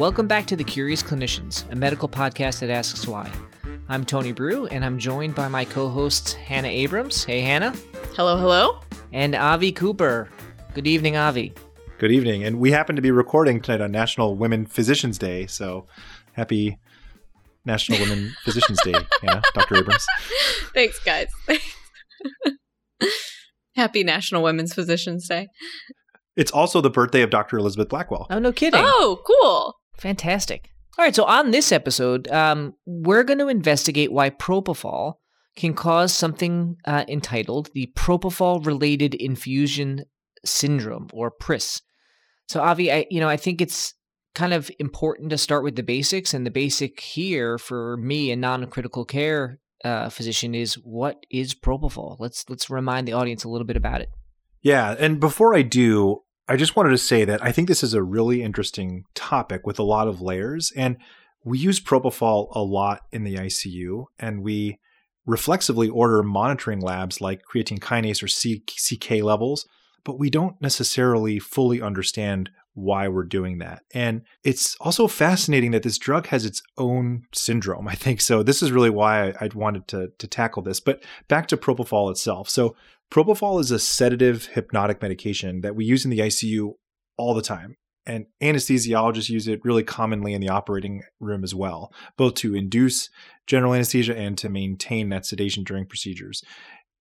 Welcome back to The Curious Clinicians, a medical podcast that asks why. I'm Tony Breu, and I'm joined by my co hosts, Hannah Abrams. Hey, Hannah. Hello, hello. And Avi Cooper. Good evening, Avi. Good evening. And we happen to be recording tonight on National Women Physicians Day. So happy National Women Physicians Day, Hannah, Dr. Abrams. Thanks, guys. happy National Women's Physicians Day. It's also the birthday of Dr. Elizabeth Blackwell. Oh, no kidding. Oh, cool. Fantastic. All right, so on this episode, um, we're going to investigate why propofol can cause something uh, entitled the propofol related infusion syndrome or PRIS. So, Avi, I, you know, I think it's kind of important to start with the basics, and the basic here for me, a non-critical care uh, physician, is what is propofol. Let's let's remind the audience a little bit about it. Yeah, and before I do, I just wanted to say that I think this is a really interesting topic with a lot of layers, and we use propofol a lot in the ICU, and we reflexively order monitoring labs like creatine kinase or CK levels, but we don't necessarily fully understand why we're doing that. And it's also fascinating that this drug has its own syndrome, I think. So this is really why I, I wanted to, to tackle this. But back to propofol itself. So propofol is a sedative hypnotic medication that we use in the ICU all the time. And anesthesiologists use it really commonly in the operating room as well, both to induce general anesthesia and to maintain that sedation during procedures.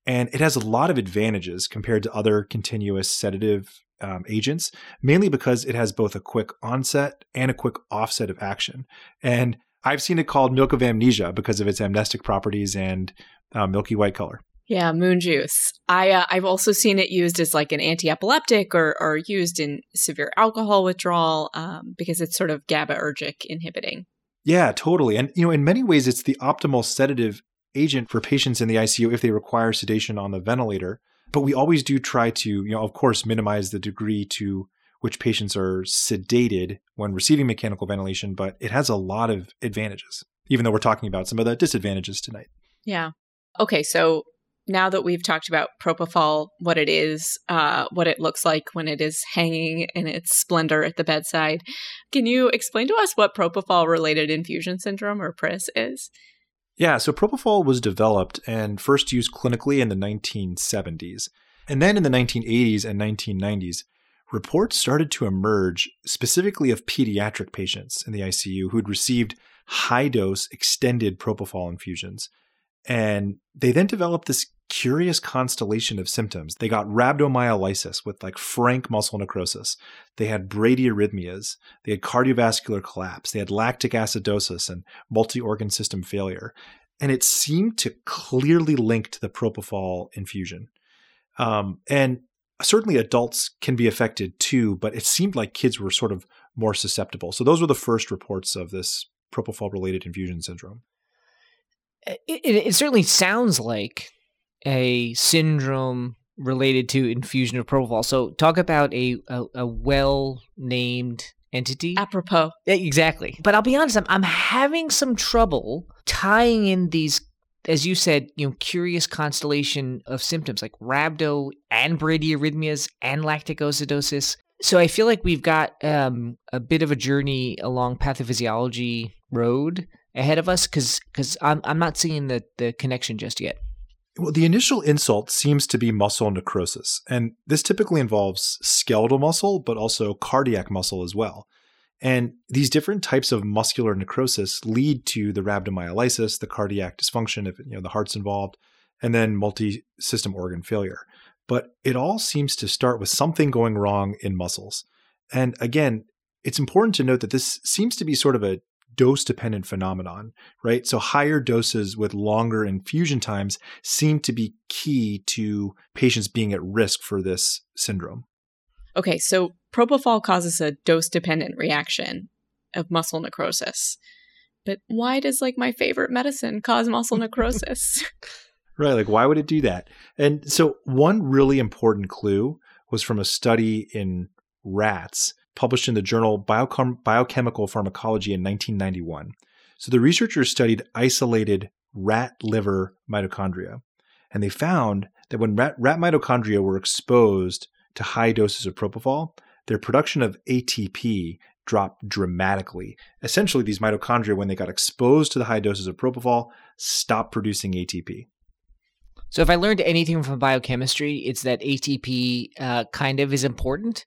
And it has a lot of advantages compared to other continuous sedative um, agents, mainly because it has both a quick onset and a quick offset of action. And I've seen it called milk of amnesia because of its amnestic properties and uh, milky white color. Yeah, moon juice. I uh, I've also seen it used as like an anti-epileptic or or used in severe alcohol withdrawal um, because it's sort of GABAergic inhibiting. Yeah, totally. And you know, in many ways, it's the optimal sedative agent for patients in the ICU if they require sedation on the ventilator. But we always do try to, you know, of course, minimize the degree to which patients are sedated when receiving mechanical ventilation, but it has a lot of advantages, even though we're talking about some of the disadvantages tonight. Yeah. Okay, so now that we've talked about propofol, what it is, uh, what it looks like when it is hanging in its splendor at the bedside, can you explain to us what propofol related infusion syndrome or PRIS is? Yeah, so propofol was developed and first used clinically in the 1970s. And then in the 1980s and 1990s, reports started to emerge specifically of pediatric patients in the ICU who'd received high dose extended propofol infusions. And they then developed this curious constellation of symptoms. They got rhabdomyolysis with like frank muscle necrosis. They had bradyarrhythmias. They had cardiovascular collapse. They had lactic acidosis and multi organ system failure. And it seemed to clearly link to the propofol infusion. Um, and certainly adults can be affected too, but it seemed like kids were sort of more susceptible. So those were the first reports of this propofol related infusion syndrome. It, it, it certainly sounds like a syndrome related to infusion of propofol. So talk about a a, a well named entity. Apropos. Exactly. But I'll be honest, I'm, I'm having some trouble tying in these, as you said, you know, curious constellation of symptoms like rhabdo and bradyarrhythmias and lactic acidosis. So I feel like we've got um, a bit of a journey along pathophysiology road ahead of us because because I'm I'm not seeing the the connection just yet. Well, the initial insult seems to be muscle necrosis, and this typically involves skeletal muscle, but also cardiac muscle as well. And these different types of muscular necrosis lead to the rhabdomyolysis, the cardiac dysfunction if you know the heart's involved, and then multi-system organ failure. But it all seems to start with something going wrong in muscles. And again, it's important to note that this seems to be sort of a dose dependent phenomenon, right? So higher doses with longer infusion times seem to be key to patients being at risk for this syndrome. Okay, so propofol causes a dose dependent reaction of muscle necrosis. But why does like my favorite medicine cause muscle necrosis? right, like why would it do that? And so one really important clue was from a study in rats published in the journal Biochem- Biochemical Pharmacology in 1991. So the researchers studied isolated rat liver mitochondria, and they found that when rat, rat mitochondria were exposed to high doses of propofol, their production of ATP dropped dramatically. Essentially, these mitochondria, when they got exposed to the high doses of propofol, stopped producing ATP. So, if I learned anything from biochemistry, it's that ATP uh, kind of is important.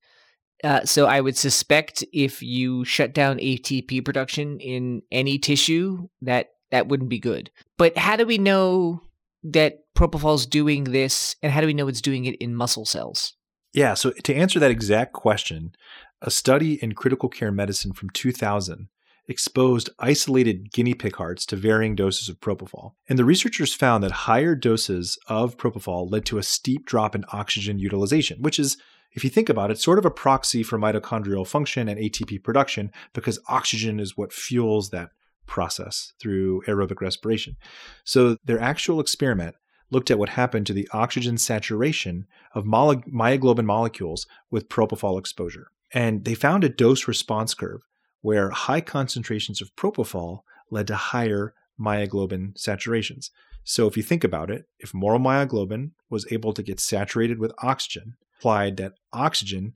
Uh, so, I would suspect if you shut down ATP production in any tissue, that that wouldn't be good. But how do we know that propofol's doing this, and how do we know it's doing it in muscle cells? Yeah, so to answer that exact question, a study in critical care medicine from 2000 exposed isolated guinea pig hearts to varying doses of propofol. And the researchers found that higher doses of propofol led to a steep drop in oxygen utilization, which is, if you think about it, sort of a proxy for mitochondrial function and ATP production because oxygen is what fuels that process through aerobic respiration. So their actual experiment looked at what happened to the oxygen saturation of myoglobin molecules with propofol exposure. And they found a dose response curve where high concentrations of propofol led to higher myoglobin saturations. So if you think about it, if moral myoglobin was able to get saturated with oxygen, implied that oxygen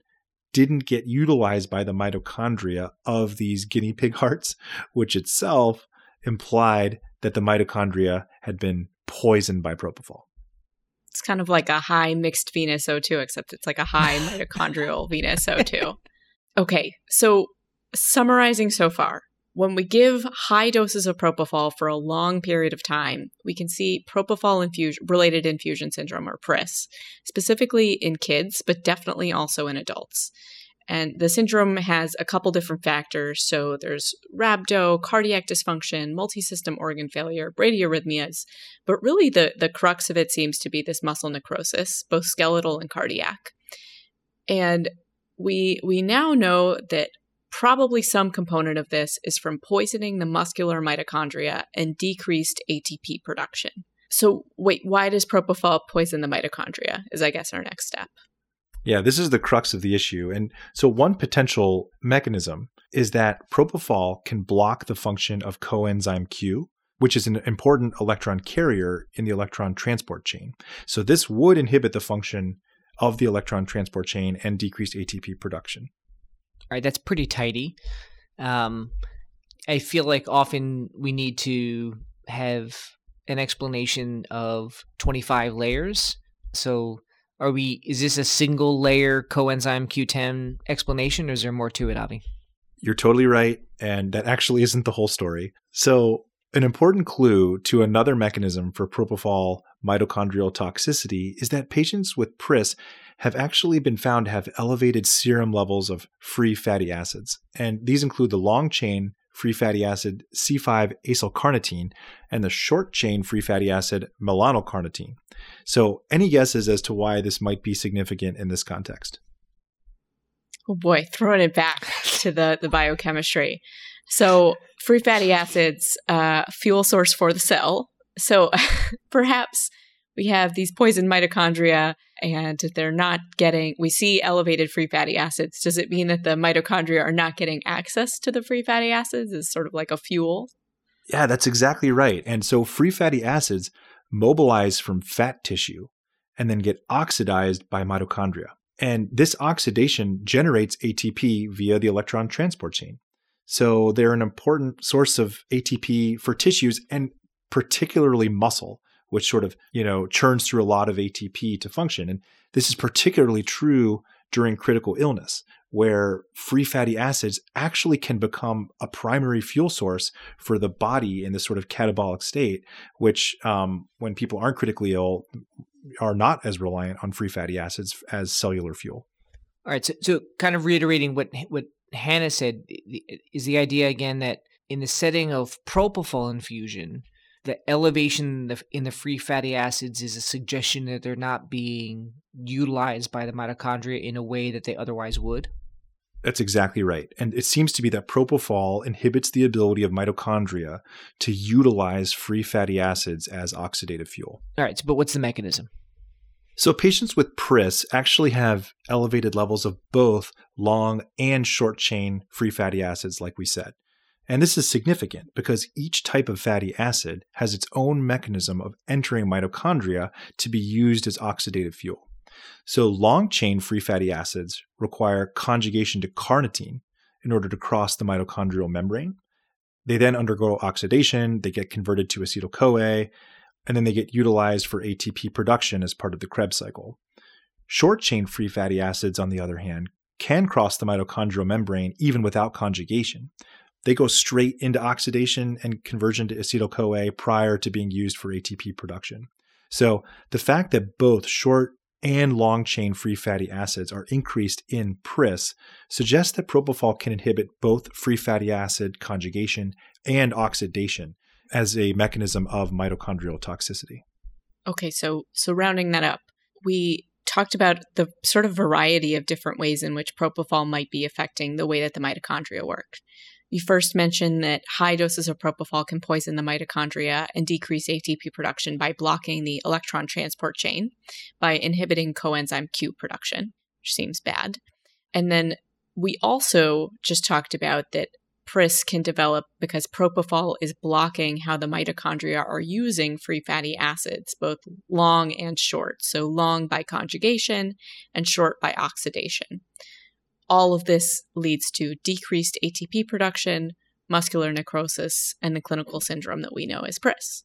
didn't get utilized by the mitochondria of these guinea pig hearts, which itself implied that the mitochondria had been poisoned by propofol. It's kind of like a high mixed venous O2, except it's like a high mitochondrial venous O2. Okay, so summarizing so far, when we give high doses of propofol for a long period of time, we can see propofol infusion related infusion syndrome or PRIS, specifically in kids, but definitely also in adults. And the syndrome has a couple different factors. So there's rhabdo, cardiac dysfunction, multisystem organ failure, bradyarrhythmias. But really, the, the crux of it seems to be this muscle necrosis, both skeletal and cardiac. And we we now know that probably some component of this is from poisoning the muscular mitochondria and decreased ATP production. So, wait, why does propofol poison the mitochondria? Is I guess our next step. Yeah, this is the crux of the issue. And so, one potential mechanism is that propofol can block the function of coenzyme Q, which is an important electron carrier in the electron transport chain. So, this would inhibit the function of the electron transport chain and decrease ATP production. Right, that's pretty tidy. Um, I feel like often we need to have an explanation of 25 layers. So are we is this a single layer coenzyme Q10 explanation or is there more to it, Avi? You're totally right and that actually isn't the whole story. So an important clue to another mechanism for propofol mitochondrial toxicity is that patients with PRIS have actually been found to have elevated serum levels of free fatty acids. And these include the long chain free fatty acid C5 acylcarnitine and the short chain free fatty acid malonylcarnitine. So, any guesses as to why this might be significant in this context? Oh boy, throwing it back to the, the biochemistry. So, free fatty acids, uh, fuel source for the cell. So, perhaps we have these poison mitochondria and they're not getting, we see elevated free fatty acids. Does it mean that the mitochondria are not getting access to the free fatty acids as sort of like a fuel? Yeah, that's exactly right. And so free fatty acids mobilize from fat tissue and then get oxidized by mitochondria. And this oxidation generates ATP via the electron transport chain. So they're an important source of ATP for tissues and particularly muscle which sort of, you know, churns through a lot of ATP to function. And this is particularly true during critical illness, where free fatty acids actually can become a primary fuel source for the body in this sort of catabolic state, which, um, when people aren't critically ill, are not as reliant on free fatty acids as cellular fuel. All right. So, so kind of reiterating what what Hannah said is the idea again that in the setting of propofol infusion, the elevation in the, in the free fatty acids is a suggestion that they're not being utilized by the mitochondria in a way that they otherwise would. That's exactly right. And it seems to be that propofol inhibits the ability of mitochondria to utilize free fatty acids as oxidative fuel. All right, but what's the mechanism? So, patients with PRIS actually have elevated levels of both long and short chain free fatty acids, like we said. And this is significant because each type of fatty acid has its own mechanism of entering mitochondria to be used as oxidative fuel. So, long chain free fatty acids require conjugation to carnitine in order to cross the mitochondrial membrane. They then undergo oxidation, they get converted to acetyl CoA, and then they get utilized for ATP production as part of the Krebs cycle. Short chain free fatty acids, on the other hand, can cross the mitochondrial membrane even without conjugation. They go straight into oxidation and conversion to acetyl CoA prior to being used for ATP production. So the fact that both short and long chain free fatty acids are increased in PRIS suggests that propofol can inhibit both free fatty acid conjugation and oxidation as a mechanism of mitochondrial toxicity. Okay, so so rounding that up, we talked about the sort of variety of different ways in which propofol might be affecting the way that the mitochondria work. You first mentioned that high doses of propofol can poison the mitochondria and decrease ATP production by blocking the electron transport chain by inhibiting coenzyme Q production, which seems bad. And then we also just talked about that PRIS can develop because propofol is blocking how the mitochondria are using free fatty acids, both long and short. So, long by conjugation and short by oxidation all of this leads to decreased ATP production, muscular necrosis, and the clinical syndrome that we know as PRIS.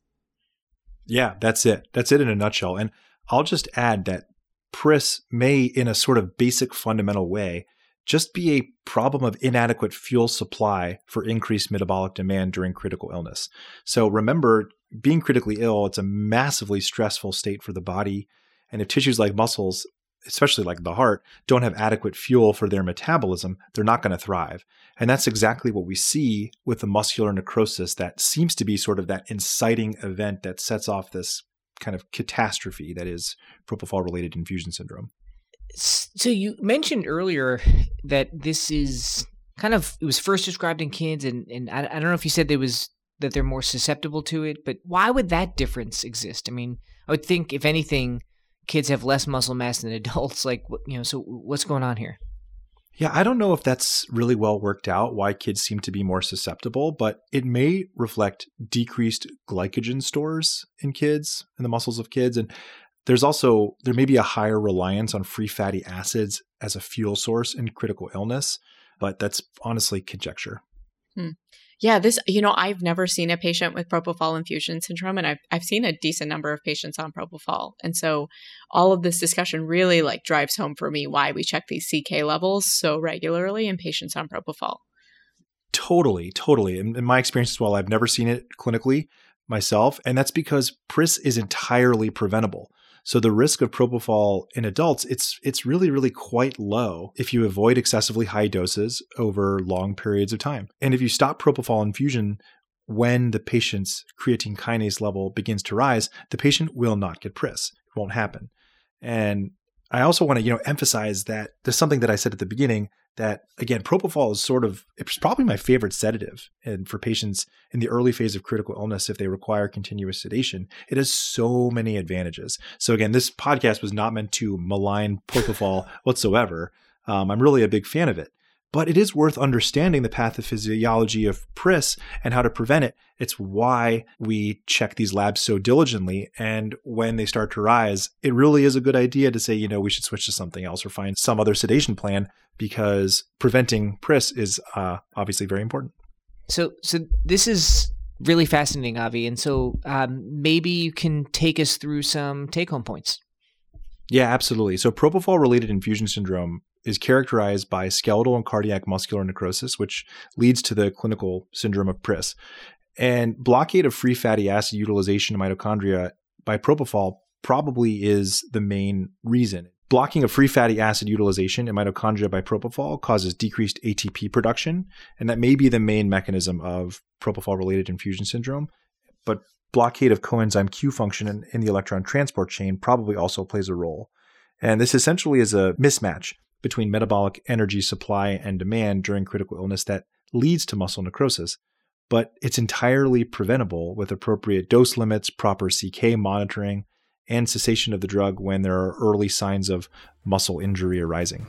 Yeah, that's it. That's it in a nutshell. And I'll just add that PRIS may, in a sort of basic fundamental way, just be a problem of inadequate fuel supply for increased metabolic demand during critical illness. So remember, being critically ill, it's a massively stressful state for the body. And if tissues like muscles especially like the heart, don't have adequate fuel for their metabolism, they're not going to thrive. And that's exactly what we see with the muscular necrosis that seems to be sort of that inciting event that sets off this kind of catastrophe that is propofol related infusion syndrome. So you mentioned earlier that this is kind of it was first described in kids and and I, I don't know if you said there was that they're more susceptible to it, but why would that difference exist? I mean, I would think if anything kids have less muscle mass than adults. Like, you know, so what's going on here? Yeah, I don't know if that's really well worked out why kids seem to be more susceptible, but it may reflect decreased glycogen stores in kids, in the muscles of kids. And there's also, there may be a higher reliance on free fatty acids as a fuel source in critical illness, but that's honestly conjecture. Hmm. Yeah, this, you know, I've never seen a patient with propofol infusion syndrome, and I've, I've seen a decent number of patients on propofol. And so all of this discussion really like drives home for me why we check these CK levels so regularly in patients on propofol. Totally, totally. In, in my experience as well, I've never seen it clinically myself, and that's because PRIS is entirely preventable. So the risk of propofol in adults, it's it's really really quite low if you avoid excessively high doses over long periods of time. And if you stop propofol infusion when the patient's creatine kinase level begins to rise, the patient will not get PRIS. It won't happen. And I also want to, you know, emphasize that there's something that I said at the beginning that again, propofol is sort of it's probably my favorite sedative. And for patients in the early phase of critical illness, if they require continuous sedation, it has so many advantages. So again, this podcast was not meant to malign propofol whatsoever. Um, I'm really a big fan of it but it is worth understanding the pathophysiology of PRIS and how to prevent it. It's why we check these labs so diligently. And when they start to rise, it really is a good idea to say, you know, we should switch to something else or find some other sedation plan because preventing PRIS is uh, obviously very important. So, so this is really fascinating, Avi. And so um, maybe you can take us through some take home points. Yeah, absolutely. So, propofol related infusion syndrome is characterized by skeletal and cardiac muscular necrosis, which leads to the clinical syndrome of PRIS. And blockade of free fatty acid utilization in mitochondria by propofol probably is the main reason. Blocking of free fatty acid utilization in mitochondria by propofol causes decreased ATP production, and that may be the main mechanism of propofol related infusion syndrome. But blockade of coenzyme Q function in, in the electron transport chain probably also plays a role. And this essentially is a mismatch between metabolic energy supply and demand during critical illness that leads to muscle necrosis, but it's entirely preventable with appropriate dose limits, proper CK monitoring, and cessation of the drug when there are early signs of muscle injury arising.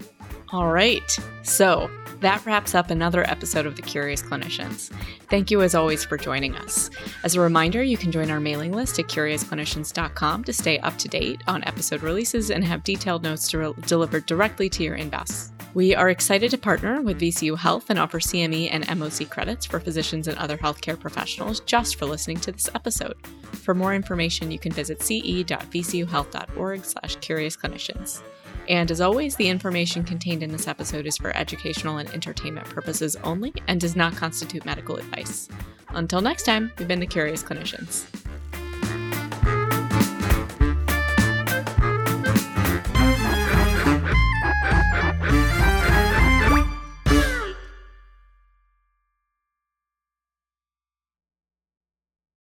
All right. So that wraps up another episode of The Curious Clinicians. Thank you, as always, for joining us. As a reminder, you can join our mailing list at curiousclinicians.com to stay up to date on episode releases and have detailed notes re- delivered directly to your inbox. We are excited to partner with VCU Health and offer CME and MOC credits for physicians and other healthcare professionals just for listening to this episode. For more information, you can visit ce.vcuhealth.org slash curious clinicians. And as always, the information contained in this episode is for educational and entertainment purposes only and does not constitute medical advice. Until next time, we've been the Curious Clinicians.